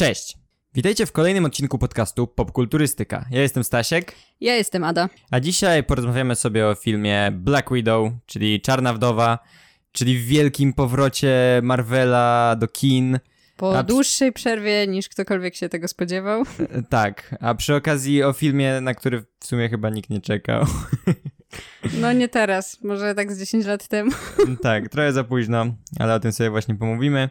Cześć! Witajcie w kolejnym odcinku podcastu Popkulturystyka. Ja jestem Stasiek, Ja jestem Ada. a dzisiaj porozmawiamy sobie o filmie Black Widow, czyli Czarna Wdowa, czyli w wielkim powrocie Marvela do kin. Po A- dłuższej przerwie niż ktokolwiek się tego spodziewał. E, Tak, a przy okazji o filmie, na który w sumie chyba nikt nie czekał. No nie teraz, może tak z 10 lat temu. tak, trochę za późno, ale o tym sobie właśnie pomówimy.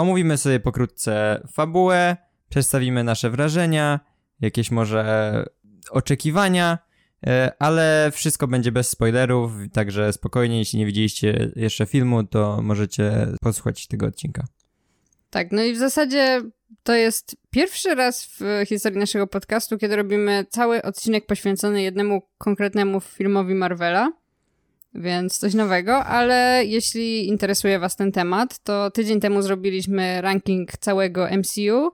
Omówimy sobie pokrótce fabułę, przedstawimy nasze wrażenia, jakieś może oczekiwania, e, ale wszystko będzie bez spoilerów, także spokojnie, jeśli nie widzieliście jeszcze filmu, to możecie posłuchać tego odcinka. Tak, no i w zasadzie to jest pierwszy raz w historii naszego podcastu, kiedy robimy cały odcinek poświęcony jednemu konkretnemu filmowi Marvela. Więc coś nowego, ale jeśli interesuje Was ten temat, to tydzień temu zrobiliśmy ranking całego MCU,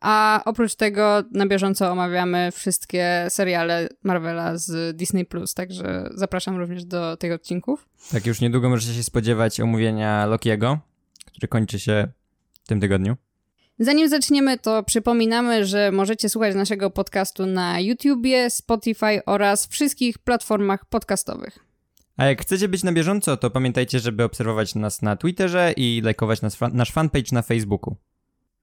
a oprócz tego na bieżąco omawiamy wszystkie seriale Marvela z Disney+, także zapraszam również do tych odcinków. Tak, już niedługo możecie się spodziewać omówienia Lokiego, który kończy się w tym tygodniu. Zanim zaczniemy, to przypominamy, że możecie słuchać naszego podcastu na YouTubie, Spotify oraz wszystkich platformach podcastowych. A jak chcecie być na bieżąco, to pamiętajcie, żeby obserwować nas na Twitterze i lajkować nas, nasz fanpage na Facebooku.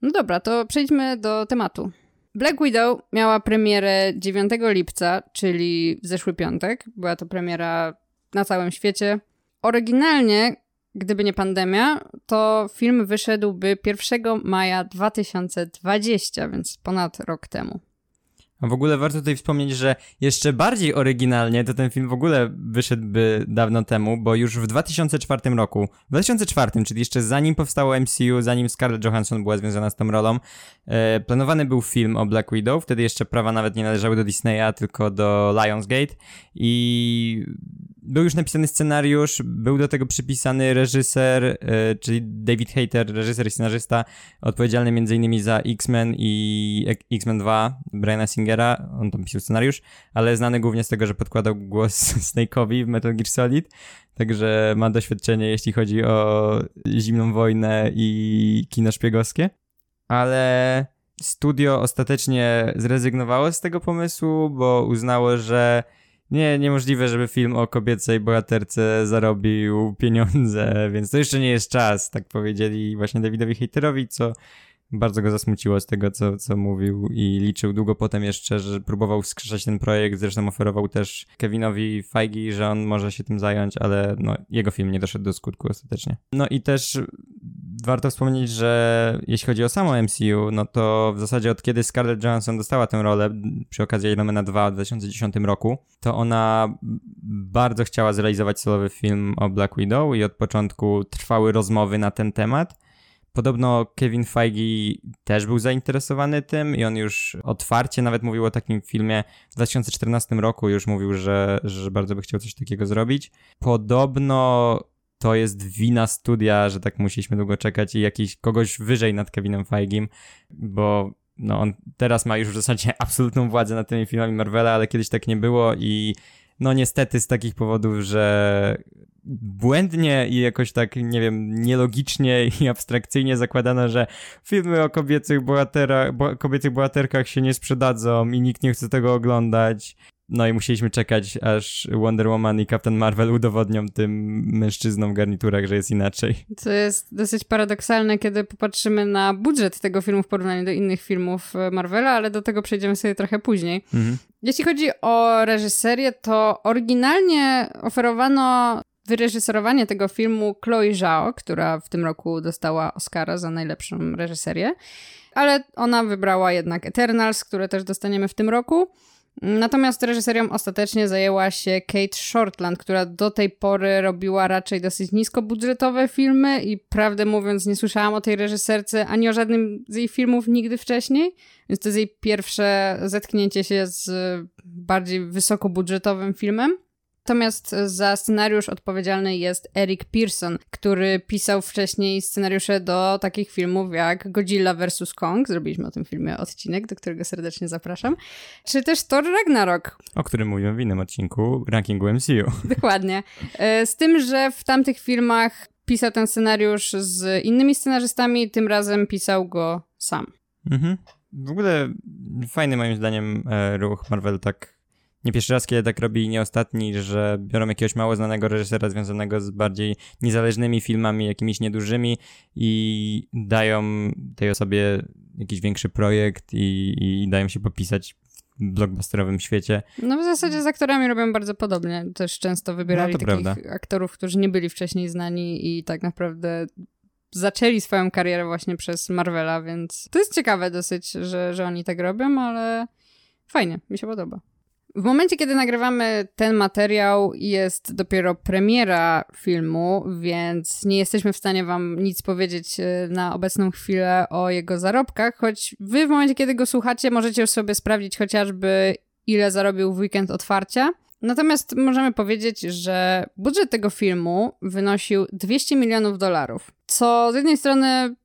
No dobra, to przejdźmy do tematu. Black Widow miała premierę 9 lipca, czyli w zeszły piątek. Była to premiera na całym świecie. Oryginalnie, gdyby nie pandemia, to film wyszedłby 1 maja 2020, więc ponad rok temu. W ogóle warto tutaj wspomnieć, że jeszcze bardziej oryginalnie to ten film w ogóle wyszedłby dawno temu, bo już w 2004 roku, w 2004, czyli jeszcze zanim powstało MCU, zanim Scarlett Johansson była związana z tą rolą, e, planowany był film o Black Widow, wtedy jeszcze prawa nawet nie należały do Disneya, tylko do Lionsgate. I był już napisany scenariusz, był do tego przypisany reżyser, e, czyli David Hayter, reżyser i scenarzysta, odpowiedzialny m.in. za X-Men i X-Men 2 Briana Singera, on tam pisał scenariusz, ale znany głównie z tego, że podkładał głos Snake'owi w Metal Gear Solid, także ma doświadczenie jeśli chodzi o zimną wojnę i kino szpiegowskie, ale studio ostatecznie zrezygnowało z tego pomysłu, bo uznało, że nie, niemożliwe, żeby film o kobiecej bohaterce zarobił pieniądze, więc to jeszcze nie jest czas, tak powiedzieli właśnie Davidowi Haterowi, co bardzo go zasmuciło z tego, co, co mówił i liczył długo potem jeszcze, że próbował wskrzeszać ten projekt, zresztą oferował też Kevinowi Feige, że on może się tym zająć, ale no, jego film nie doszedł do skutku ostatecznie. No i też warto wspomnieć, że jeśli chodzi o samo MCU, no to w zasadzie od kiedy Scarlett Johansson dostała tę rolę przy okazji Iron Mana 2 w 2010 roku, to ona bardzo chciała zrealizować solowy film o Black Widow i od początku trwały rozmowy na ten temat. Podobno Kevin Feige też był zainteresowany tym i on już otwarcie nawet mówił o takim filmie w 2014 roku, już mówił, że, że bardzo by chciał coś takiego zrobić. Podobno to jest wina studia, że tak musieliśmy długo czekać i jakiś kogoś wyżej nad Kevinem Feigim, bo no on teraz ma już w zasadzie absolutną władzę nad tymi filmami Marvela, ale kiedyś tak nie było i no niestety z takich powodów, że błędnie i jakoś tak, nie wiem, nielogicznie i abstrakcyjnie zakładano, że filmy o kobiecych, bohatera, bo, kobiecych bohaterkach się nie sprzedadzą i nikt nie chce tego oglądać. No i musieliśmy czekać, aż Wonder Woman i Captain Marvel udowodnią tym mężczyznom w garniturach, że jest inaczej. Co jest dosyć paradoksalne, kiedy popatrzymy na budżet tego filmu w porównaniu do innych filmów Marvela, ale do tego przejdziemy sobie trochę później. Mhm. Jeśli chodzi o reżyserię, to oryginalnie oferowano wyreżyserowanie tego filmu Chloe Zhao, która w tym roku dostała Oscara za najlepszą reżyserię, ale ona wybrała jednak Eternals, które też dostaniemy w tym roku. Natomiast reżyserią ostatecznie zajęła się Kate Shortland, która do tej pory robiła raczej dosyć niskobudżetowe filmy i prawdę mówiąc nie słyszałam o tej reżyserce ani o żadnym z jej filmów nigdy wcześniej, więc to jest jej pierwsze zetknięcie się z bardziej wysokobudżetowym filmem. Natomiast za scenariusz odpowiedzialny jest Eric Pearson, który pisał wcześniej scenariusze do takich filmów jak Godzilla vs. Kong. Zrobiliśmy o tym filmie odcinek, do którego serdecznie zapraszam. Czy też Thor Ragnarok. O którym mówiłem w innym odcinku rankingu MCU. Dokładnie. E, Z tym, że w tamtych filmach pisał ten scenariusz z innymi scenarzystami, tym razem pisał go sam. Mhm. W ogóle fajny moim zdaniem e, ruch Marvel tak nie pierwszy raz, kiedy tak robi nie ostatni, że biorą jakiegoś mało znanego reżysera związanego z bardziej niezależnymi filmami, jakimiś niedużymi i dają tej osobie jakiś większy projekt i, i dają się popisać w blockbusterowym świecie. No w zasadzie z aktorami robią bardzo podobnie. Też często wybierali No, takich prawda. aktorów, którzy nie byli wcześniej znani i tak naprawdę zaczęli swoją karierę właśnie przez Marvela, więc to jest ciekawe dosyć, że, że oni tak robią, ale fajnie, mi się podoba. W momencie, kiedy nagrywamy ten materiał, jest dopiero premiera filmu, więc nie jesteśmy w stanie wam nic powiedzieć e, na obecną chwilę o jego zarobkach, choć wy w momencie, kiedy go słuchacie, możecie już sobie sprawdzić chociażby ile zarobił w weekend otwarcia. Natomiast możemy powiedzieć, że budżet tego filmu wynosił 200 milionów dolarów, co z jednej strony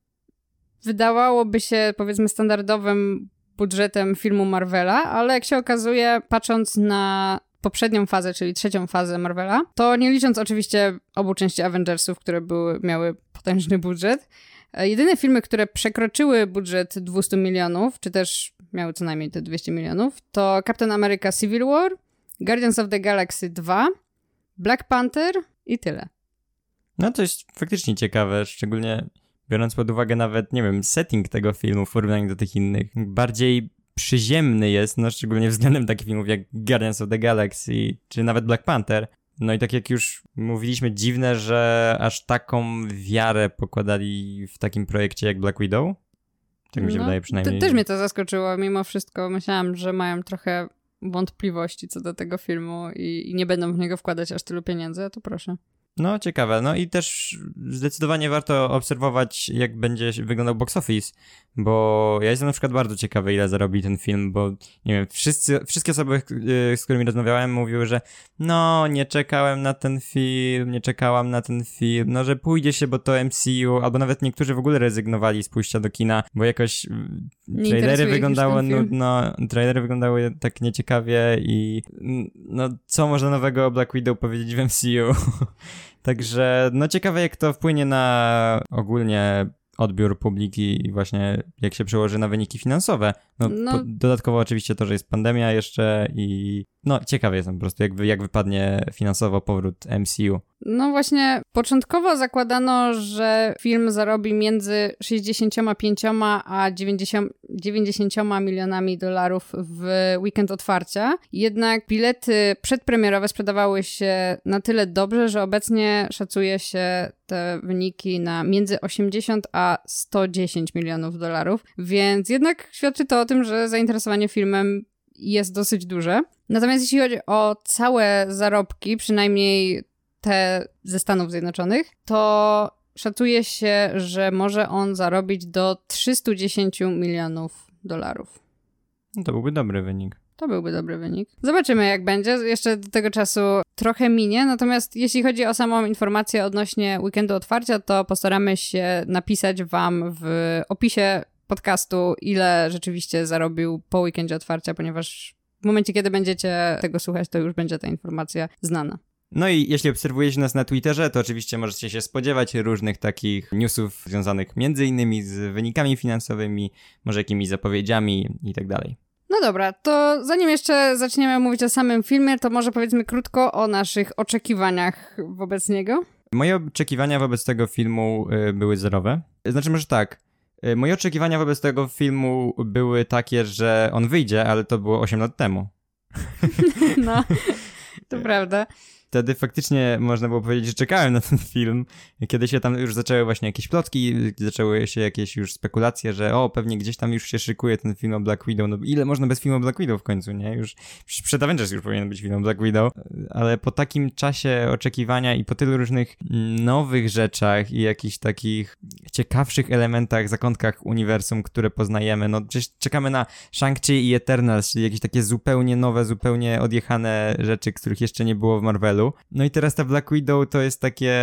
wydawałoby się powiedzmy standardowym budżetem filmu Marvela, ale jak się okazuje, patrząc na poprzednią fazę, czyli trzecią fazę Marvela, to nie licząc oczywiście obu części Avengersów, które były, miały potężny budżet, e, jedyne filmy, które przekroczyły budżet 200 milionów, czy też miały co najmniej te 200 milionów, to Captain America Civil War, Guardians of the Galaxy 2, Black Panther i tyle. No to jest faktycznie ciekawe, szczególnie biorąc pod uwagę nawet, nie wiem, setting tego filmu w porównaniu do tych innych. Bardziej przyziemny jest, no szczególnie względem takich filmów jak Guardians of the Galaxy, czy nawet Black Panther. No i tak jak już mówiliśmy, dziwne, że aż taką wiarę pokładali w takim projekcie jak Black Widow. Tak mi się No, wydaje przynajmniej. Te, też mnie to zaskoczyło, mimo wszystko myślałam, że mają trochę wątpliwości co do tego filmu i, i nie będą w niego wkładać aż tylu pieniędzy, a tu proszę. No, ciekawe. No i też zdecydowanie warto obserwować, jak będzie wyglądał box office, bo ja jestem na przykład bardzo ciekawy, ile zarobi ten film, bo nie wiem, wszyscy, wszystkie osoby, y, z którymi rozmawiałem, mówiły, że no, nie czekałem na ten film, nie czekałam na ten film, no, że pójdzie się, bo to MCU, albo nawet niektórzy w ogóle rezygnowali z pójścia do kina, bo jakoś y, Nie trailery wyglądały nudno, trailery wyglądały tak nieciekawie i no, co można nowego o Black Widow powiedzieć w MCU? Także no ciekawe jak to wpłynie na ogólnie odbiór publiki i właśnie jak się przełoży na wyniki finansowe. No, No. Po, dodatkowo oczywiście to, że jest pandemia jeszcze i no ciekawy jestem po prostu jak, jak wypadnie finansowo powrót MCU. No właśnie, początkowo zakładano, że film zarobi między 65 a 90, 90 milionami dolarów w weekend otwarcia. Jednak bilety przedpremierowe sprzedawały się na tyle dobrze, że obecnie szacuje się te wyniki na między 80 a 110 milionów dolarów, więc jednak świadczy to o tym, że zainteresowanie filmem jest dosyć duże. Natomiast jeśli chodzi o całe zarobki, przynajmniej te ze Stanów Zjednoczonych, to szacuje się, że może on zarobić do 310 milionów dolarów. No to byłby dobry wynik. To byłby dobry wynik. Zobaczymy, jak będzie. Jeszcze do tego czasu trochę minie. Natomiast jeśli chodzi o samą informację odnośnie weekendu otwarcia, to postaramy się napisać Wam w opisie podcastu, ile rzeczywiście zarobił po weekendzie otwarcia, ponieważ w momencie, kiedy będziecie tego słuchać, to już będzie ta informacja znana. No i jeśli obserwujecie nas na Twitterze, to oczywiście możecie się spodziewać różnych takich newsów związanych między innymi z wynikami finansowymi, może jakimiś zapowiedziami i tak dalej. No dobra, to zanim jeszcze zaczniemy mówić o samym filmie, to może powiedzmy krótko o naszych oczekiwaniach wobec niego. Moje oczekiwania wobec tego filmu y, były zerowe. Znaczy, może tak. Y, Moje oczekiwania wobec tego filmu były takie, że on wyjdzie, ale to było 8 lat temu. No, to prawda. Wtedy faktycznie można było powiedzieć, że czekałem na ten film. Kiedy się tam już zaczęły właśnie jakieś plotki, zaczęły się jakieś już spekulacje, że o, pewnie gdzieś tam już się szykuje ten film o Black Widow. No ile można bez filmu o Black Widow w końcu, nie? Już przed Avengers już powinien być film o Black Widow. Ale po takim czasie oczekiwania i po tylu różnych nowych rzeczach i jakichś takich ciekawszych elementach, zakątkach uniwersum, które poznajemy, no przecież czekamy na Shang-Chi i Eternals, czyli jakieś takie zupełnie nowe, zupełnie odjechane rzeczy, których jeszcze nie było w Marvelu. No i teraz ta Black Widow to jest takie...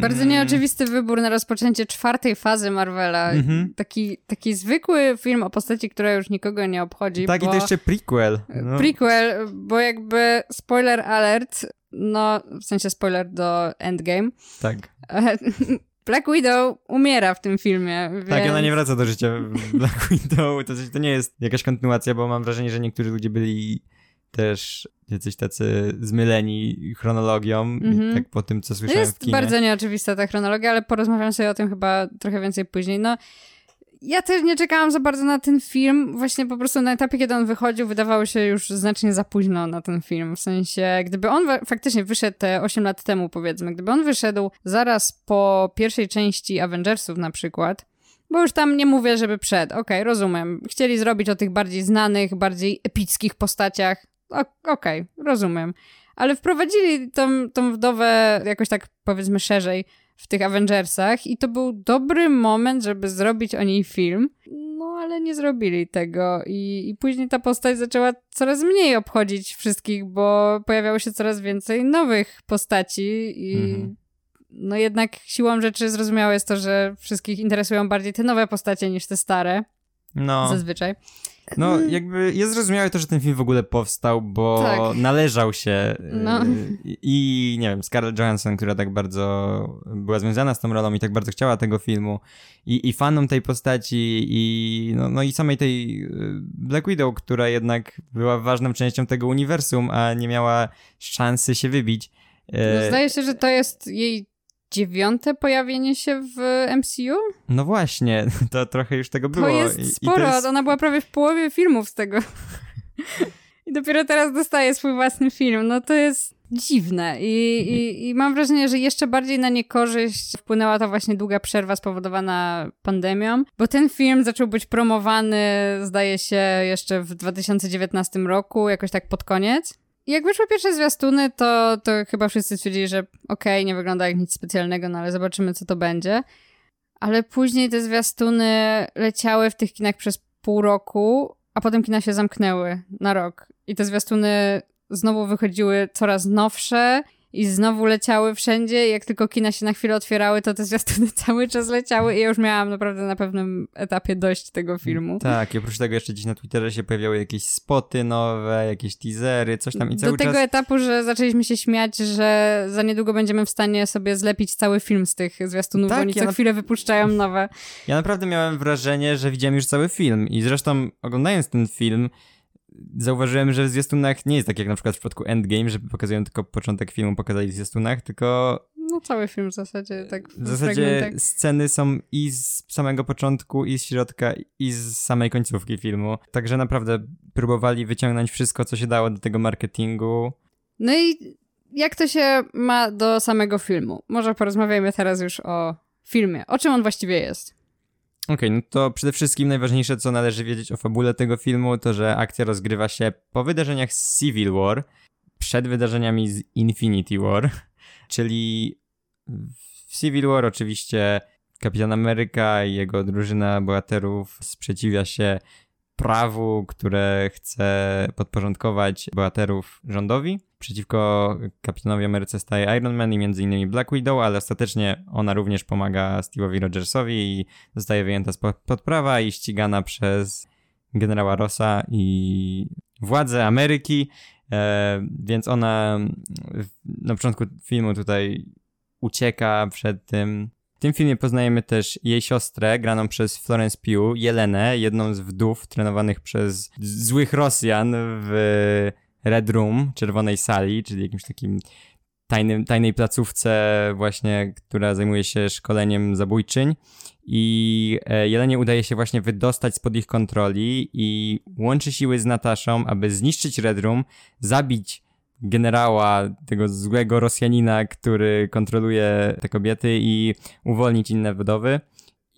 Bardzo mm, nieoczywisty wybór na rozpoczęcie czwartej fazy Marvela. Mhm. Taki, taki zwykły film o postaci, która już nikogo nie obchodzi. Tak, bo... i to jeszcze prequel. No, Prequel, bo jakby spoiler alert, no w sensie spoiler do Endgame. Tak. E, Black Widow umiera w tym filmie. Więc... Tak, ona nie wraca do życia Black Widow. To, to nie jest jakaś kontynuacja, bo mam wrażenie, że niektórzy ludzie byli też jacyś tacy zmyleni chronologią, Mhm. tak po tym, co To słyszałem w jest kinie. bardzo nieoczywista ta chronologia, ale porozmawiam sobie o tym chyba trochę więcej później. No, ja też nie czekałam za bardzo na ten film. Właśnie po prostu na etapie, kiedy on wychodził, wydawało się już znacznie za późno na ten film. W sensie, gdyby on faktycznie wyszedł te 8 lat temu, powiedzmy, gdyby on wyszedł zaraz po pierwszej części Avengersów na przykład, bo już tam nie mówię, żeby przed. Okej, rozumiem. Chcieli zrobić o tych bardziej znanych, bardziej epickich postaciach. Okej, rozumiem. Ale wprowadzili tą, tą wdowę jakoś tak, powiedzmy, szerzej w tych Avengersach i to był dobry moment, żeby zrobić o niej film. No, ale nie zrobili tego i, i później ta postać zaczęła coraz mniej obchodzić wszystkich, bo pojawiało się coraz więcej nowych postaci i Mhm. no jednak siłą rzeczy zrozumiałe jest to, że wszystkich interesują bardziej te nowe postacie niż te stare, No, zazwyczaj. No Mm. jakby jest zrozumiałe to, że ten film w ogóle powstał, bo Tak. należał się No. y, i nie wiem, Scarlett Johansson, która tak bardzo była związana z tą rolą i tak bardzo chciała tego filmu i, i fanom tej postaci i no, no i samej tej y, Black Widow, która jednak była ważną częścią tego uniwersum, a nie miała szansy się wybić. No, E, zdaje się, że to jest jej dziewiąte pojawienie się w MCU? No właśnie, to trochę już tego było. To jest sporo, to jest- ona była prawie w połowie filmów z tego. I dopiero teraz dostaje swój własny film. No to jest dziwne I, i, i mam wrażenie, że jeszcze bardziej na niekorzyść wpłynęła ta właśnie długa przerwa spowodowana pandemią, bo ten film zaczął być promowany, zdaje się, jeszcze w 2019 roku, jakoś tak pod koniec. Jak wyszły pierwsze zwiastuny, to, to chyba wszyscy stwierdzili, że okej, nie wygląda jak nic specjalnego, no ale zobaczymy, co to będzie. Ale później te zwiastuny leciały w tych kinach przez pół roku, a potem kina się zamknęły na rok. I te zwiastuny znowu wychodziły coraz nowsze i znowu leciały wszędzie. I jak tylko kina się na chwilę otwierały, to te zwiastuny cały czas leciały i ja już miałam naprawdę na pewnym etapie dość tego filmu. Tak, i oprócz tego jeszcze gdzieś na Twitterze się pojawiały jakieś spoty nowe, jakieś teasery, coś tam i cały Do tego czas... etapu, że zaczęliśmy się śmiać, że za niedługo będziemy w stanie sobie zlepić cały film z tych zwiastunów, Tak, bo oni ja co na- chwilę wypuszczają nowe. Ja naprawdę miałem wrażenie, że widziałem już cały film i zresztą oglądając ten film zauważyłem, że w zwiastunach nie jest tak jak na przykład w przypadku Endgame, że pokazują tylko początek filmu, pokazali w zwiastunach, tylko No cały film w zasadzie tak w zasadzie fragmentach. sceny są i z samego początku, i z środka, i z samej końcówki filmu. Także naprawdę próbowali wyciągnąć wszystko, co się dało do tego marketingu. No i jak to się ma do samego filmu? Może porozmawiajmy teraz już o filmie. O czym on właściwie jest? Okej, no to przede wszystkim najważniejsze, co należy wiedzieć o fabule tego filmu, to że akcja rozgrywa się po wydarzeniach z Civil War, przed wydarzeniami z Infinity War, czyli w Civil War oczywiście Kapitan Ameryka i jego drużyna bohaterów sprzeciwia się prawu, które chce podporządkować bohaterów rządowi. Przeciwko kapitanowi Ameryce staje Iron Man i innymi Black Widow, ale ostatecznie ona również pomaga Steve'owi Rogersowi i zostaje wyjęta spod pod prawa i ścigana przez generała Rossa i władze Ameryki, e, więc ona na początku filmu tutaj ucieka przed tym. W tym filmie poznajemy też jej siostrę, graną przez Florence Pugh, Jelenę, jedną z wdów trenowanych przez złych Rosjan w Red Room, czerwonej sali, czyli jakimś takim tajnym, tajnej placówce właśnie, która zajmuje się szkoleniem zabójczyń i e, Jelenie udaje się właśnie wydostać spod ich kontroli i łączy siły z Nataszą, aby zniszczyć Red Room, zabić generała, tego złego Rosjanina, który kontroluje te kobiety i uwolnić inne wdowy.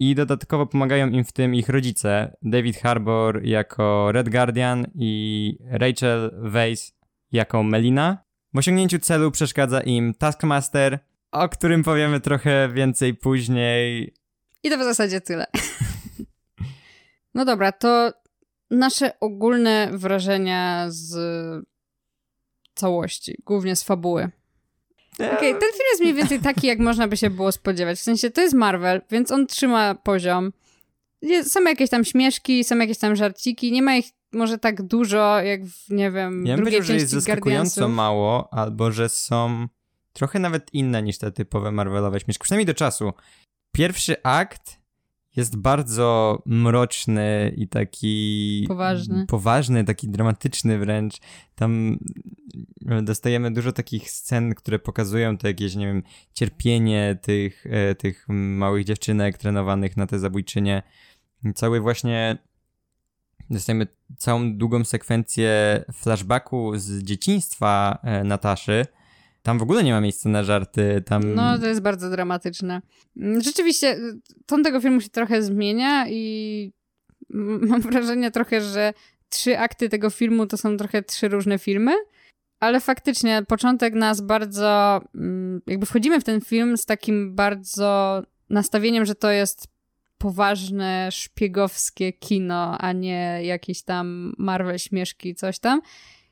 I dodatkowo pomagają im w tym ich rodzice, David Harbour jako Red Guardian i Rachel Weisz jako Melina. W osiągnięciu celu przeszkadza im Taskmaster, o którym powiemy trochę więcej później. I to w zasadzie tyle. No dobra, to nasze ogólne wrażenia z całości, głównie z fabuły. Okej, ten film jest mniej więcej taki, jak można by się było spodziewać. W sensie to jest Marvel, więc on trzyma poziom. Są jakieś tam śmieszki, są jakieś tam żarciki, nie ma ich może tak dużo, jak w, nie wiem, Ja drugiej że jest zaskakująco mało, albo że są trochę nawet inne niż te typowe Marvelowe śmieszki, przynajmniej do czasu. pierwszy akt jest bardzo mroczny i taki Poważny. poważny, taki dramatyczny wręcz. Tam dostajemy dużo takich scen, które pokazują to jakieś, nie wiem, cierpienie tych, e, tych małych dziewczynek trenowanych na te zabójczynie. Cały właśnie dostajemy całą długą sekwencję flashbacku z dzieciństwa e, Nataszy. Tam w ogóle nie ma miejsca na żarty. Tam... No, to jest bardzo dramatyczne. Rzeczywiście, ton tego filmu się trochę zmienia i mam wrażenie trochę, że trzy akty tego filmu to są trochę trzy różne filmy, ale faktycznie początek nas bardzo, mm, jakby wchodzimy w ten film z takim bardzo nastawieniem, że to jest poważne, szpiegowskie kino, a nie jakieś tam Marvel śmieszki, coś tam.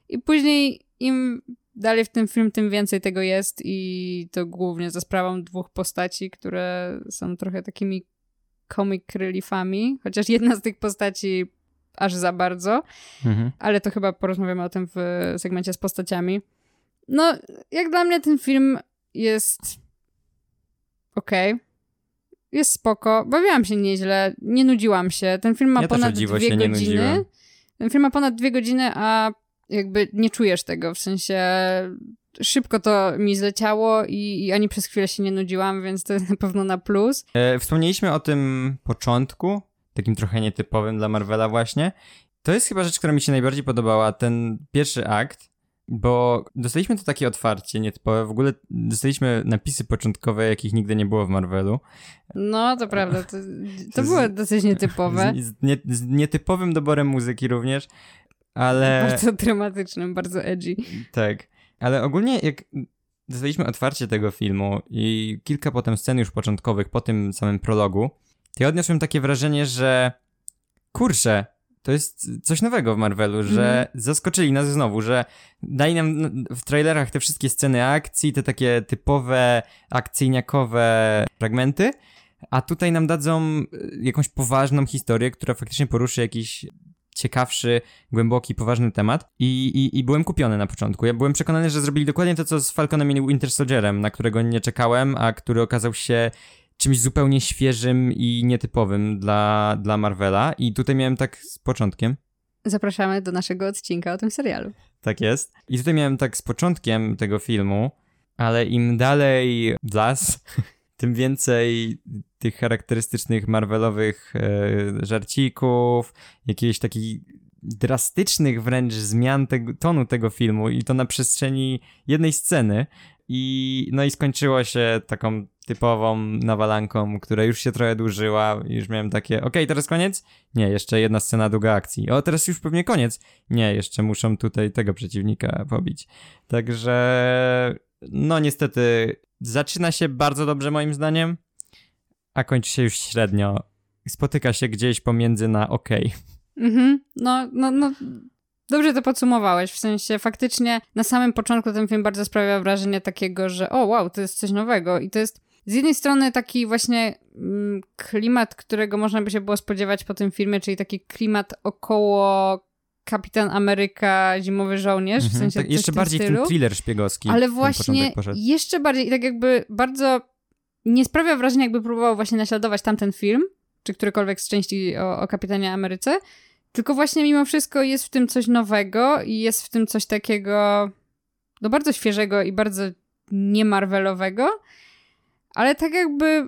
I później im dalej w tym film, tym więcej tego jest i to głównie za sprawą dwóch postaci, które są trochę takimi comic reliefami, chociaż jedna z tych postaci aż za bardzo, Mhm. ale to chyba porozmawiamy o tym w segmencie z postaciami. No, jak dla mnie ten film jest okej. Jest spoko. Bawiłam się nieźle, nie nudziłam się. Ten film ma Ja ponad dwie godziny. Ten film ma ponad dwie godziny, a jakby nie czujesz tego, w sensie szybko to mi zleciało i, i ani przez chwilę się nie nudziłam, więc to jest na pewno na plus. E, wspomnieliśmy o tym początku, takim trochę nietypowym dla Marvela właśnie. To jest chyba rzecz, która mi się najbardziej podobała, ten pierwszy akt, bo dostaliśmy to takie otwarcie nietypowe, w ogóle dostaliśmy napisy początkowe, jakich nigdy nie było w Marvelu. No, to prawda, to, To było dosyć nietypowe. Z, z, nie, z nietypowym doborem muzyki również, ale... Bardzo dramatycznym, bardzo edgy. Tak, ale ogólnie jak dostaliśmy otwarcie tego filmu i kilka potem scen już początkowych po tym samym prologu, to ja odniosłem takie wrażenie, że kurczę, to jest coś nowego w Marvelu, że Mhm. zaskoczyli nas znowu, że dali nam w trailerach te wszystkie sceny akcji, te takie typowe akcyjniakowe fragmenty, a tutaj nam dadzą y, jakąś poważną historię, która faktycznie poruszy jakiś ciekawszy, głęboki, poważny temat I, i, i byłem kupiony na początku. Ja byłem przekonany, że zrobili dokładnie to, co z Falconem i Winter Soldierem, na którego nie czekałem, a który okazał się czymś zupełnie świeżym i nietypowym dla, dla Marvela i tutaj miałem tak z początkiem. Zapraszamy do naszego odcinka o tym serialu. Tak jest. I tutaj miałem tak z początkiem tego filmu, ale im dalej w las, tym więcej tych charakterystycznych Marvelowych e, żarcików, jakichś takich drastycznych wręcz zmian tonu tego filmu i to na przestrzeni jednej sceny. I no i skończyło się taką typową nawalanką, która już się trochę dłużyła już miałem takie, okej, teraz koniec? Nie, jeszcze jedna scena długa akcji. O, teraz już pewnie koniec. Nie, jeszcze muszą tutaj tego przeciwnika pobić. Także, no niestety, zaczyna się bardzo dobrze moim zdaniem, a kończy się już średnio. Spotyka się gdzieś pomiędzy na okej. Mhm, no, no, no. Dobrze to podsumowałeś, w sensie faktycznie na samym początku ten film bardzo sprawia wrażenie takiego, że o wow, to jest coś nowego i to jest z jednej strony taki właśnie mm, klimat, którego można by się było spodziewać po tym filmie, czyli taki klimat około Kapitan Ameryka, Zimowy Żołnierz, w Mhm, sensie tak, jeszcze bardziej stylu. ten thriller szpiegowski. Ale właśnie jeszcze bardziej, i tak jakby bardzo nie sprawia wrażenia, jakby próbował właśnie naśladować tamten film, czy którykolwiek z części o, o Kapitanie Ameryce, tylko właśnie mimo wszystko jest w tym coś nowego i jest w tym coś takiego no bardzo świeżego i bardzo niemarvelowego, ale tak jakby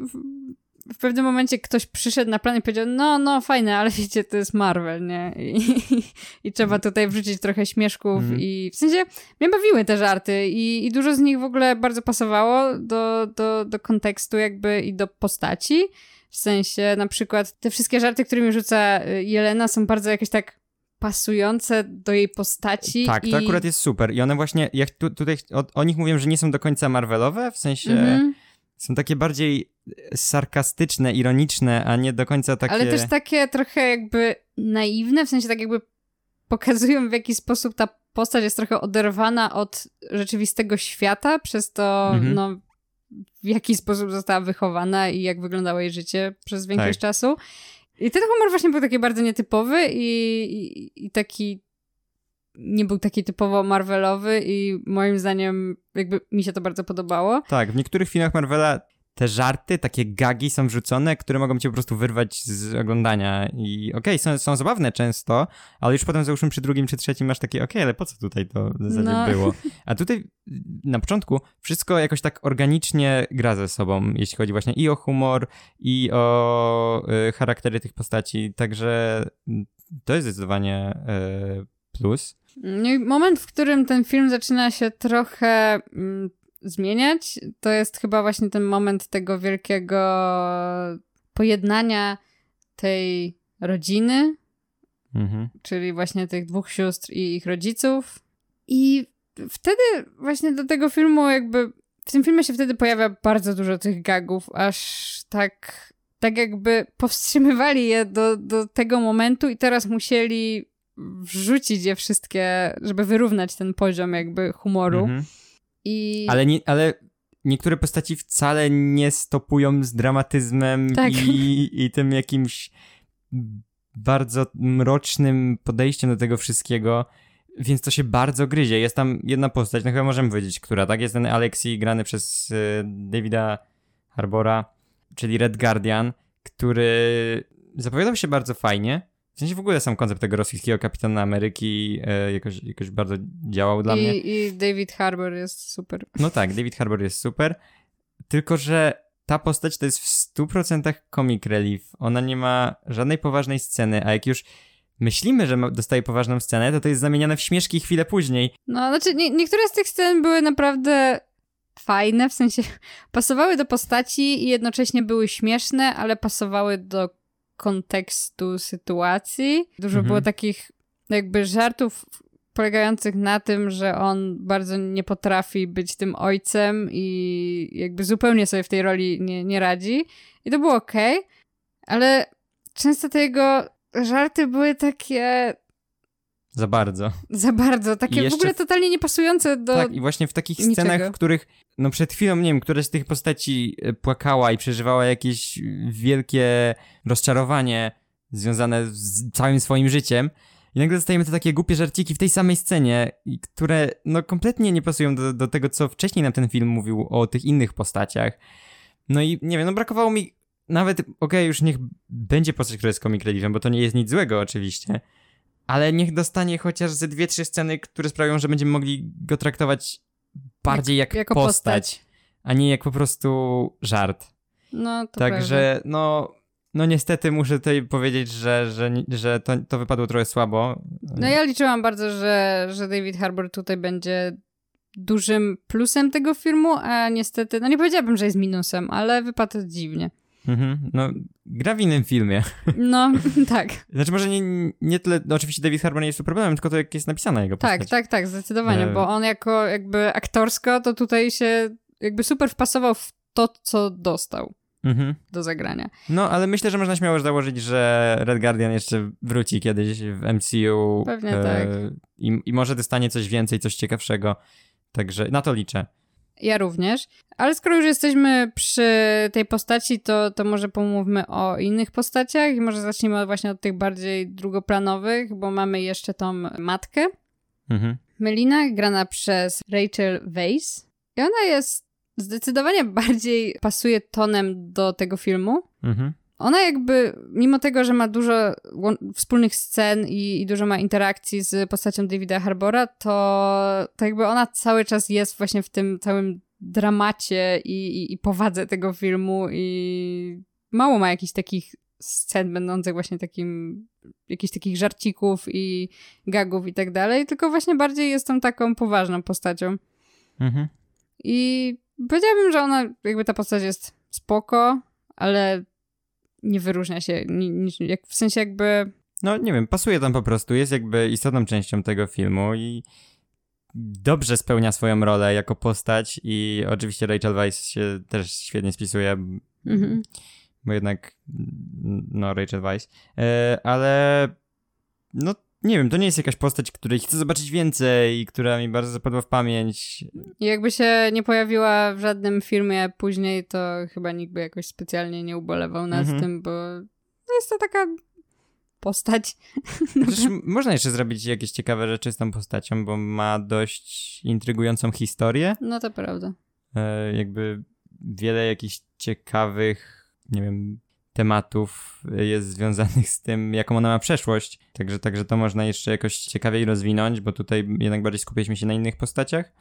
w, pewnym momencie ktoś przyszedł na plan i powiedział, no, no, fajne, ale wiecie, to jest Marvel, nie? I, i trzeba tutaj wrzucić trochę śmieszków Mhm. i w sensie mnie bawiły te żarty i, i dużo z nich w ogóle bardzo pasowało do, do, do kontekstu jakby i do postaci. W sensie na przykład te wszystkie żarty, którymi rzuca y, Jelena są bardzo jakieś tak pasujące do jej postaci. Tak, i... to akurat jest super. I one właśnie, jak tu, tutaj o, o nich mówią, że nie są do końca Marvelowe, w sensie Mhm. Są takie bardziej sarkastyczne, ironiczne, a nie do końca takie... Ale też takie trochę jakby naiwne, w sensie tak jakby pokazują w jaki sposób ta postać jest trochę oderwana od rzeczywistego świata, przez to Mhm. no, w jaki sposób została wychowana i jak wyglądało jej życie przez większość Tak. czasu. I ten humor właśnie był taki bardzo nietypowy i, i, i taki nie był taki typowo Marvelowy i moim zdaniem jakby mi się to bardzo podobało. Tak, w niektórych filmach Marvela te żarty, takie gagi są wrzucone, które mogą cię po prostu wyrwać z oglądania i okej, są, są zabawne często, ale już potem załóżmy przy drugim czy trzecim masz takie, okej, ale po co tutaj to w zasadzie No. było? A tutaj na początku wszystko jakoś tak organicznie gra ze sobą, jeśli chodzi właśnie i o humor, i o y, charaktery tych postaci, także mm, to jest zdecydowanie y, plus. No i moment, w którym ten film zaczyna się trochę mm, zmieniać, to jest chyba właśnie ten moment tego wielkiego pojednania tej rodziny, Mhm. czyli właśnie tych dwóch sióstr i ich rodziców. I wtedy właśnie do tego filmu jakby w tym filmie się wtedy pojawia bardzo dużo tych gagów, aż tak tak jakby powstrzymywali je do, do tego momentu i teraz musieli wrzucić je wszystkie, żeby wyrównać ten poziom jakby humoru. Mhm. I Ale, nie, ale niektóre postaci wcale nie stopują z dramatyzmem Tak. i, i tym jakimś bardzo mrocznym podejściem do tego wszystkiego, więc to się bardzo gryzie. Jest tam jedna postać, no chyba możemy powiedzieć, która, tak? Jest ten Alexi grany przez y, Davida Harbora, czyli Red Guardian, który zapowiadał się bardzo fajnie. W sensie w ogóle sam koncept tego rosyjskiego kapitana Ameryki e, jakoś, jakoś bardzo działał dla mnie. I, I David Harbour jest super. No tak, David Harbour jest super, tylko że ta postać to jest w 100% comic relief. Ona nie ma żadnej poważnej sceny, a jak już myślimy, że dostaje poważną scenę, to to jest zamieniane w śmieszki chwilę później. No, znaczy nie, niektóre z tych scen były naprawdę fajne, w sensie pasowały do postaci i jednocześnie były śmieszne, ale pasowały do kontekstu sytuacji. Dużo Mhm. było takich jakby żartów polegających na tym, że on bardzo nie potrafi być tym ojcem i jakby zupełnie sobie w tej roli nie, nie radzi. I to było okej, ale często te jego żarty były takie Za bardzo. za bardzo, takie w jeszcze ogóle w- totalnie niepasujące do... Tak, i właśnie w takich niczego. scenach, w których, no przed chwilą, nie wiem, któraś z tych postaci e, płakała i przeżywała jakieś wielkie rozczarowanie związane z całym swoim życiem. I nagle dostajemy te takie głupie żarciki w tej samej scenie, które no kompletnie nie pasują do, do tego, co wcześniej nam ten film mówił o tych innych postaciach. No i nie wiem, no brakowało mi nawet, okej, już niech będzie postać, która jest comic reliefem, bo to nie jest nic złego oczywiście, ale niech dostanie chociaż ze dwie, trzy sceny, które sprawią, że będziemy mogli go traktować bardziej jak, jako postać, postać. a nie jak po prostu żart. No, to prawda. Także, no, no niestety muszę tutaj powiedzieć, że, że, że to, to wypadło trochę słabo. No ja liczyłam bardzo, że, że David Harbour tutaj będzie dużym plusem tego filmu, a niestety, no nie powiedziałabym, że jest minusem, ale wypadł dziwnie. Mhm, no, gra w innym filmie. No, tak. Znaczy może nie, nie tyle, no oczywiście David Harbour nie jest tu problemem, tylko to jak jest napisana jego postać. Tak, tak, tak, zdecydowanie, E. bo on jako jakby aktorsko to tutaj się jakby super wpasował w to, co dostał Mhm. do zagrania. No, ale myślę, że można śmiało założyć, że Red Guardian jeszcze wróci kiedyś w MCU. Pewnie tak. I, I może dostanie coś więcej, coś ciekawszego. Także na to liczę. Ja również. Ale skoro już jesteśmy przy tej postaci, to, to może pomówmy o innych postaciach i może zacznijmy właśnie od tych bardziej drugoplanowych, bo mamy jeszcze tą matkę, Mhm. Melina, grana przez Rachel Weisz. I ona jest zdecydowanie bardziej pasuje tonem do tego filmu. Mhm. Ona jakby, mimo tego, że ma dużo wspólnych scen i, i dużo ma interakcji z postacią Davida Harbora, to, to jakby ona cały czas jest właśnie w tym całym dramacie i, i, i powadze tego filmu i mało ma jakichś takich scen będących właśnie takim, jakichś takich żarcików i gagów i tak dalej, tylko właśnie bardziej jest tą taką poważną postacią. Mhm. I powiedziałabym, że ona, jakby ta postać jest spoko, ale nie wyróżnia się, jak, w sensie jakby, No nie wiem, pasuje tam po prostu, jest jakby istotną częścią tego filmu i dobrze spełnia swoją rolę jako postać i oczywiście Rachel Weisz się też świetnie spisuje, mhm. bo jednak no Rachel Weisz, e, ale no nie wiem, to nie jest jakaś postać, której chcę zobaczyć więcej, która mi bardzo zapadła w pamięć. I jakby się nie pojawiła w żadnym filmie później, to chyba nikt by jakoś specjalnie nie ubolewał nad Mhm. tym, bo no jest to taka postać. Przecież można jeszcze zrobić jakieś ciekawe rzeczy z tą postacią, bo ma dość intrygującą historię. No to prawda. e, jakby wiele jakichś ciekawych, nie wiem, tematów jest związanych z tym, jaką ona ma przeszłość. Także, także to można jeszcze jakoś ciekawiej rozwinąć, bo tutaj jednak bardziej skupiliśmy się na innych postaciach.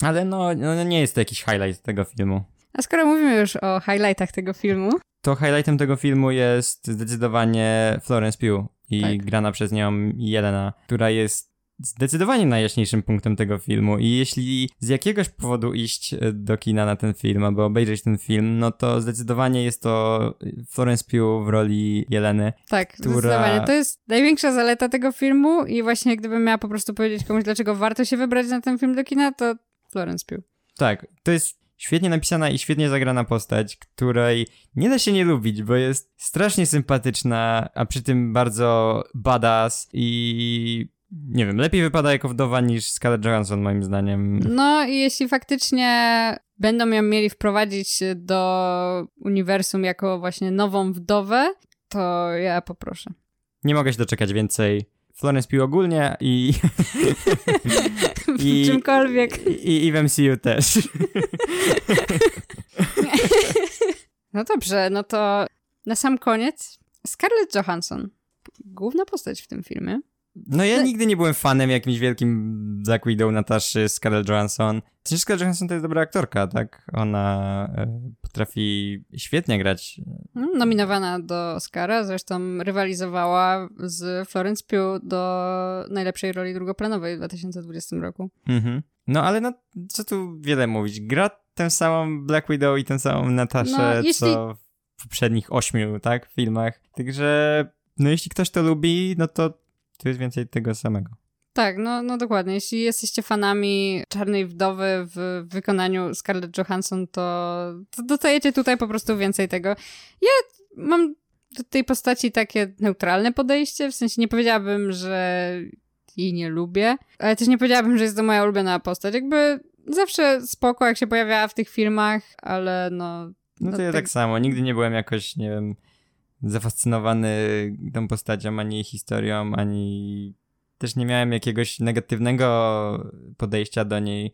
Ale no, no nie jest to jakiś highlight tego filmu. A skoro mówimy już o highlightach tego filmu, To highlightem tego filmu jest zdecydowanie Florence Pugh i Tak. grana przez nią Jelena, która jest zdecydowanie najjaśniejszym punktem tego filmu i jeśli z jakiegoś powodu iść e, do kina na ten film albo obejrzeć ten film, no to zdecydowanie jest to Florence Pugh w roli Jeleny. tak, Która- zdecydowanie. To jest największa zaleta tego filmu i właśnie gdybym miała po prostu powiedzieć komuś, dlaczego warto się wybrać na ten film do kina, to Florence Pugh. Tak, to jest świetnie napisana i świetnie zagrana postać, której nie da się nie lubić, bo jest strasznie sympatyczna, a przy tym bardzo badass i nie wiem, lepiej wypada jako wdowa niż Scarlett Johansson moim zdaniem. No i jeśli faktycznie będą ją mieli wprowadzić do uniwersum jako właśnie nową wdowę, to ja poproszę. Nie mogę się doczekać więcej. Florence Pugh ogólnie i, W I- czymkolwiek. i, i w MCU też. No dobrze, no to na sam koniec Scarlett Johansson. Główna postać w tym filmie. No ja No- nigdy nie byłem fanem jakimś wielkim Black Widow Nataszy Scarlett Johansson. Przecież Scarlett Johansson to jest dobra aktorka, tak? Ona e, potrafi świetnie grać. No, Nominowana do Oscara, zresztą rywalizowała z Florence Pugh do najlepszej roli drugoplanowej w 2020 roku. Mhm. No ale no, co tu wiele mówić. Gra tę samą Black Widow i tę samą Nataszę, No, jeśli- co w poprzednich ośmiu, tak? Filmach. Także, no jeśli ktoś to lubi, no to tu jest więcej tego samego. Tak, no, no dokładnie. Jeśli jesteście fanami Czarnej Wdowy w wykonaniu Scarlett Johansson, to, to dostajecie tutaj po prostu więcej tego. Ja mam do tej postaci takie neutralne podejście, w sensie nie powiedziałabym, że jej nie lubię, ale też nie powiedziałabym, że jest to moja ulubiona postać. Jakby zawsze spoko, jak się pojawiała w tych filmach, ale no... No to No ja tak- tak samo. Nigdy nie byłem jakoś, nie wiem, zafascynowany tą postacią, ani jej historią, ani też nie miałem jakiegoś negatywnego podejścia do niej.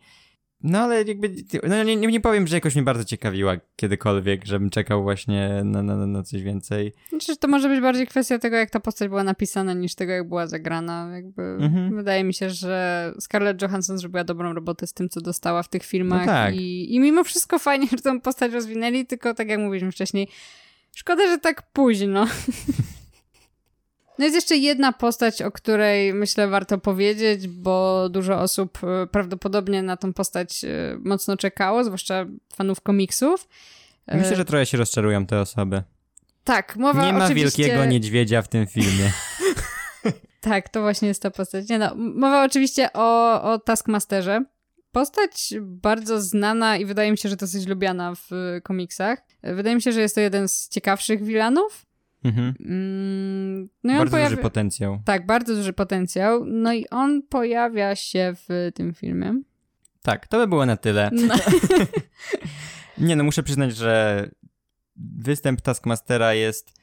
No ale jakby, no nie, nie powiem, że jakoś mnie bardzo ciekawiła kiedykolwiek, żebym czekał właśnie na, na, na coś więcej. Znaczy, to może być bardziej kwestia tego, jak ta postać była napisana, niż tego, jak była zagrana. Jakby Mhm. Wydaje mi się, że Scarlett Johansson zrobiła dobrą robotę z tym, co dostała w tych filmach. No tak. I, I mimo wszystko fajnie, że tą postać rozwinęli, tylko tak jak mówiliśmy wcześniej, szkoda, że tak późno. No jest jeszcze jedna postać, o której myślę warto powiedzieć, bo dużo osób e, prawdopodobnie na tą postać e, mocno czekało, zwłaszcza fanów komiksów. E, Myślę, że trochę się rozczarują te osoby. Tak, mowa Nie ma oczywiście... wielkiego niedźwiedzia w tym filmie. Tak, to właśnie jest ta postać. Nie no, mowa oczywiście o, o Taskmasterze. Postać bardzo znana i wydaje mi się, że dosyć lubiana w y, komiksach. Wydaje mi się, że jest to jeden z ciekawszych wilanów. Mhm. Mm, no Bardzo pojawia... duży potencjał. Tak, bardzo duży potencjał. No i on pojawia się w tym filmie. Tak, to by było na tyle. No, Nie no, muszę przyznać, że występ Taskmastera jest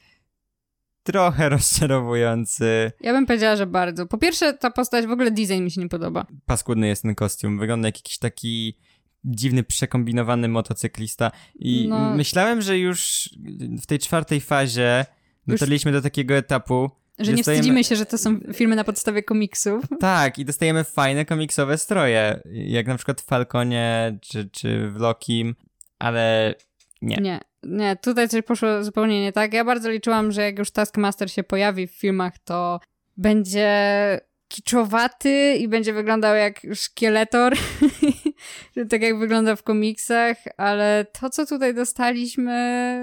trochę rozczarowujący. ja bym powiedziała, że bardzo. Po pierwsze, ta postać, w ogóle design mi się nie podoba. Paskudny jest ten kostium. Wygląda jak jakiś taki dziwny, przekombinowany motocyklista. I No. myślałem, że już w tej czwartej fazie dotarliśmy do takiego etapu, Że nie Dostajemy- wstydzimy się, że to są filmy na podstawie komiksów. tak, i dostajemy fajne komiksowe stroje, jak na przykład w Falconie czy, czy w Lokim, ale nie. Nie, nie, tutaj coś poszło zupełnie nie tak. Ja bardzo liczyłam, że jak już Taskmaster się pojawi w filmach, to będzie kiczowaty i będzie wyglądał jak szkieletor, tak jak wygląda w komiksach, ale to, co tutaj dostaliśmy,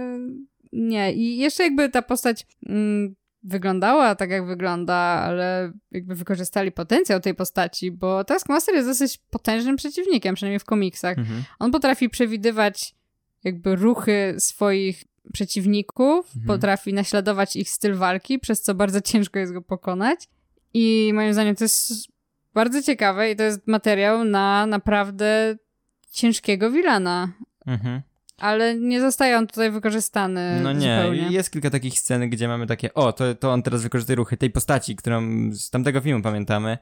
nie. I jeszcze jakby ta postać mm, wyglądała tak, jak wygląda, ale jakby wykorzystali potencjał tej postaci, bo Taskmaster jest dosyć potężnym przeciwnikiem, przynajmniej w komiksach. Mhm. On potrafi przewidywać jakby ruchy swoich przeciwników, Mhm. potrafi naśladować ich styl walki, przez co bardzo ciężko jest go pokonać. I moim zdaniem to jest bardzo ciekawe i to jest materiał na naprawdę ciężkiego wilana. Mhm. Ale nie zostaje on tutaj wykorzystany No nie, zupełnie. jest kilka takich scen, gdzie mamy takie, o, to, to on teraz wykorzystuje ruchy tej postaci, którą z tamtego filmu pamiętamy,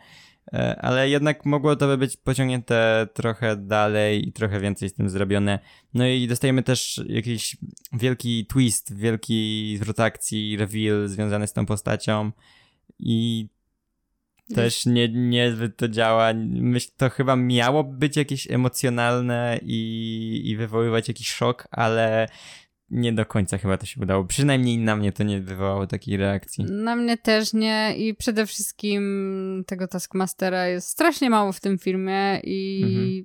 ale jednak mogło to by być pociągnięte trochę dalej i trochę więcej z tym zrobione. No i dostajemy też jakiś wielki twist, wielki zwrot akcji, reveal związany z tą postacią i też nie, niezbyt to działa. Myślę, to chyba miało być jakieś emocjonalne i, i wywoływać jakiś szok, ale nie do końca chyba to się udało. Przynajmniej na mnie to nie wywołało takiej reakcji. Na mnie też nie i przede wszystkim tego Taskmastera jest strasznie mało w tym filmie i mhm.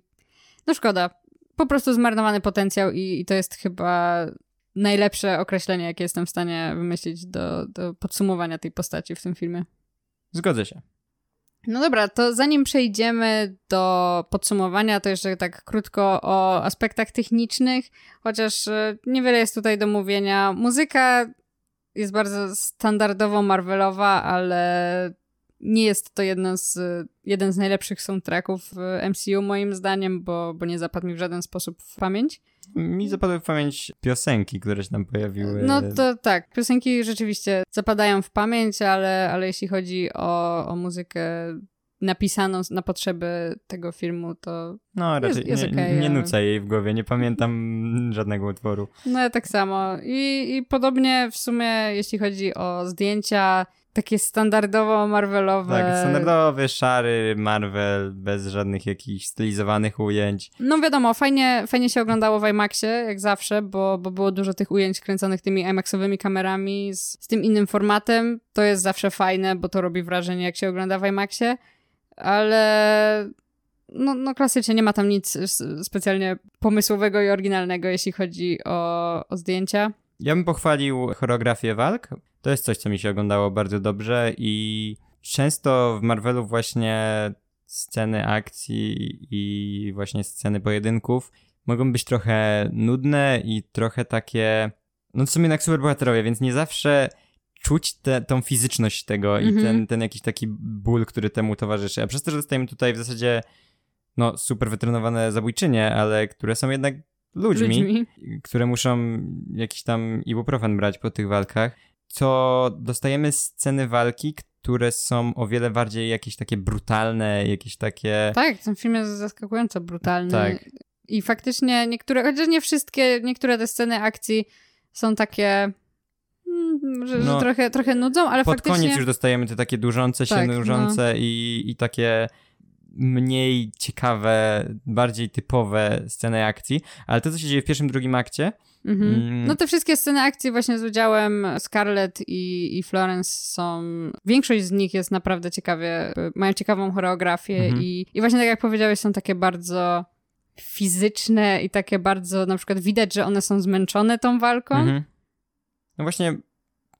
no szkoda. Po prostu zmarnowany potencjał i, i to jest chyba najlepsze określenie, jakie jestem w stanie wymyślić do, do podsumowania tej postaci w tym filmie. Zgodzę się. No dobra, to zanim przejdziemy do podsumowania, to jeszcze tak krótko o aspektach technicznych, chociaż e, niewiele jest tutaj do mówienia. Muzyka jest bardzo standardowo Marvelowa, ale nie jest to jeden z, jeden z najlepszych soundtracków w MCU moim zdaniem, bo, bo nie zapadł mi w żaden sposób w pamięć. Mi zapadły w pamięć piosenki, które się tam pojawiły. No to tak, piosenki rzeczywiście zapadają w pamięć, ale, ale jeśli chodzi o, o muzykę napisaną na potrzeby tego filmu, to no, raczej jest, jest nie, okay, nie nucę jej w głowie, nie pamiętam żadnego utworu. No ja tak samo. I, I podobnie w sumie, jeśli chodzi o zdjęcia, takie standardowo Marvelowe. Tak, standardowy, szary Marvel, bez żadnych jakichś stylizowanych ujęć. No wiadomo, fajnie, fajnie się oglądało w IMAXie, jak zawsze, bo, bo było dużo tych ujęć kręconych tymi IMAXowymi kamerami z, z tym innym formatem. To jest zawsze fajne, bo to robi wrażenie, jak się ogląda w IMAXie, ale no, no klasycznie nie ma tam nic specjalnie pomysłowego i oryginalnego, jeśli chodzi o, o zdjęcia. Ja bym pochwalił choreografię walk. To jest coś, co mi się oglądało bardzo dobrze i często w Marvelu właśnie sceny akcji i właśnie sceny pojedynków mogą być trochę nudne i trochę takie, no to są jednak superbohaterowie, więc nie zawsze czuć te, tą fizyczność tego i mhm. ten, ten jakiś taki ból, który temu towarzyszy. A przez to, że dostajemy tutaj w zasadzie no super wytrenowane zabójczynie, ale które są jednak ludźmi, ludźmi, które muszą jakiś tam ibuprofen brać po tych walkach, to dostajemy sceny walki, które są o wiele bardziej jakieś takie brutalne, jakieś takie... Tak, ten film jest zaskakująco brutalny. Tak. I faktycznie niektóre, chociaż nie wszystkie, niektóre te sceny akcji są takie... Hmm, że, no, że trochę, trochę nudzą, ale pod faktycznie... Pod koniec już dostajemy te takie dużące się, tak, nużące no. i, i takie mniej ciekawe, bardziej typowe sceny akcji, ale to, co się dzieje w pierwszym, drugim akcie... Mhm. Mm. No te wszystkie sceny akcji właśnie z udziałem Scarlett i, i Florence są... Większość z nich jest naprawdę ciekawie, mają ciekawą choreografię mhm. i, i właśnie tak jak powiedziałeś, są takie bardzo fizyczne i takie bardzo, na przykład widać, że one są zmęczone tą walką. Mhm. No właśnie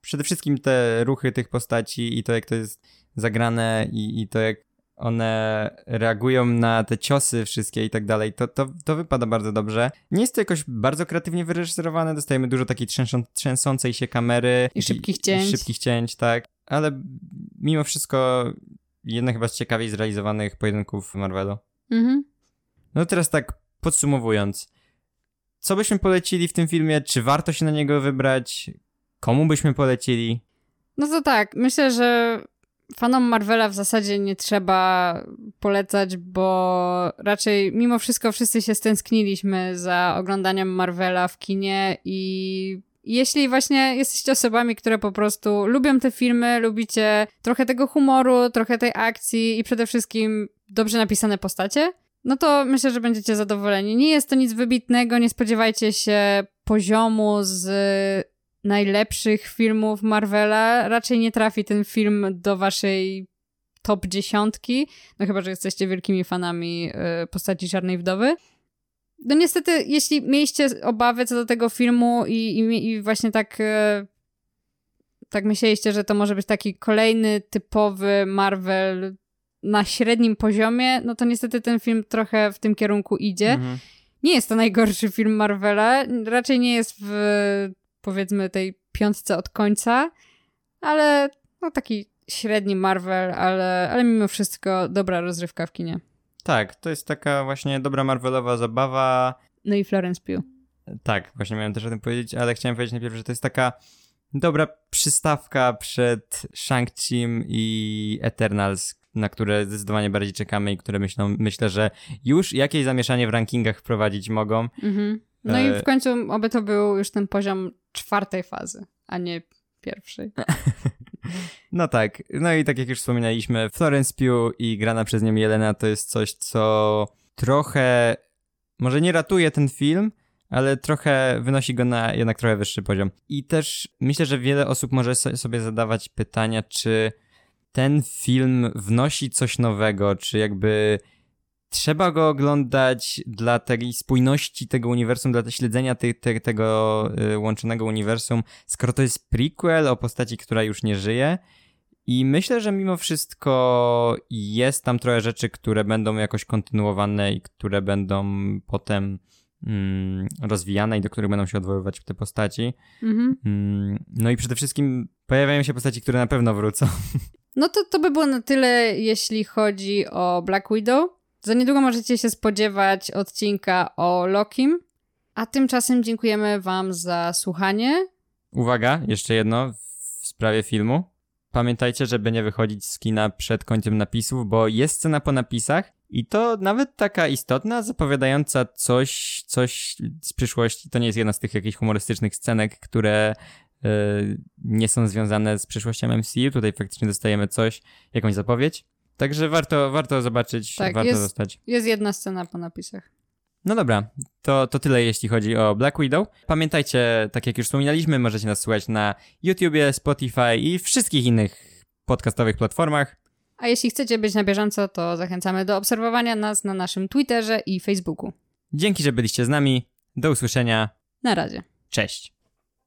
przede wszystkim te ruchy tych postaci i to, jak to jest zagrane i, i to, jak one reagują na te ciosy wszystkie i tak dalej, to, to, to wypada bardzo dobrze. Nie jest to jakoś bardzo kreatywnie wyreżyserowane, dostajemy dużo takiej trzęsą, trzęsącej się kamery. I szybkich cięć. I szybkich cięć, tak. Ale mimo wszystko jedna chyba z ciekawiej zrealizowanych pojedynków Marvelu. Mhm. No teraz tak podsumowując, co byśmy polecili w tym filmie? Czy warto się na niego wybrać? Komu byśmy polecili? No to tak, myślę, że fanom Marvela w zasadzie nie trzeba polecać, bo raczej mimo wszystko wszyscy się stęskniliśmy za oglądaniem Marvela w kinie i jeśli właśnie jesteście osobami, które po prostu lubią te filmy, lubicie trochę tego humoru, trochę tej akcji i przede wszystkim dobrze napisane postacie, no to myślę, że będziecie zadowoleni. Nie jest to nic wybitnego, nie spodziewajcie się poziomu z najlepszych filmów Marvela. Raczej nie trafi ten film do waszej top dziesiątki, no chyba, że jesteście wielkimi fanami y, postaci Czarnej Wdowy. No niestety, jeśli mieliście obawy co do tego filmu i, i, i właśnie tak, y, tak myśleliście, że to może być taki kolejny typowy Marvel na średnim poziomie, no to niestety ten film trochę w tym kierunku idzie. Mhm. Nie jest to najgorszy film Marvela, raczej nie jest w powiedzmy tej piątce od końca, ale no taki średni Marvel, ale, ale mimo wszystko dobra rozrywka w kinie. Tak, to jest taka właśnie dobra Marvelowa zabawa. No i Florence Pugh. Tak, właśnie miałem też o tym powiedzieć, ale chciałem powiedzieć najpierw, że to jest taka dobra przystawka przed Shang-Chim i Eternals, na które zdecydowanie bardziej czekamy i które myślą, myślę, że już jakieś zamieszanie w rankingach wprowadzić mogą. Mhm. No E- i w końcu oby to był już ten poziom czwartej fazy, a nie pierwszej. No tak, no i tak jak już wspominaliśmy, Florence Pugh i grana przez nią Jelena to jest coś, co trochę, może nie ratuje ten film, ale trochę wynosi go na jednak trochę wyższy poziom. I też myślę, że wiele osób może so- sobie zadawać pytania, czy ten film wnosi coś nowego, czy jakby trzeba go oglądać dla tej spójności tego uniwersum, dla śledzenia te, te, tego y, łączonego uniwersum, skoro to jest prequel o postaci, która już nie żyje. I myślę, że mimo wszystko jest tam trochę rzeczy, które będą jakoś kontynuowane i które będą potem mm, rozwijane i do których będą się odwoływać te postaci. Mhm. Mm, no i przede wszystkim pojawiają się postaci, które na pewno wrócą. No to to by było na tyle, jeśli chodzi o Black Widow. Za niedługo możecie się spodziewać odcinka o Lokim. A tymczasem dziękujemy Wam za słuchanie. Uwaga, jeszcze jedno w sprawie filmu. Pamiętajcie, żeby nie wychodzić z kina przed końcem napisów, bo jest scena po napisach i to nawet taka istotna, zapowiadająca coś, coś z przyszłości. To nie jest jedna z tych jakichś humorystycznych scenek, które e, nie są związane z przyszłością MCU. Tutaj faktycznie dostajemy coś, jakąś zapowiedź. Także warto, warto zobaczyć, Tak, warto jest- zostać. Jest jedna scena po napisach. No dobra, to, to tyle jeśli chodzi o Black Widow. Pamiętajcie, tak jak już wspominaliśmy, możecie nas słuchać na YouTubie, Spotify i wszystkich innych podcastowych platformach. A jeśli chcecie być na bieżąco, to zachęcamy do obserwowania nas na naszym Twitterze i Facebooku. Dzięki, że byliście z nami. Do usłyszenia. Na razie. Cześć.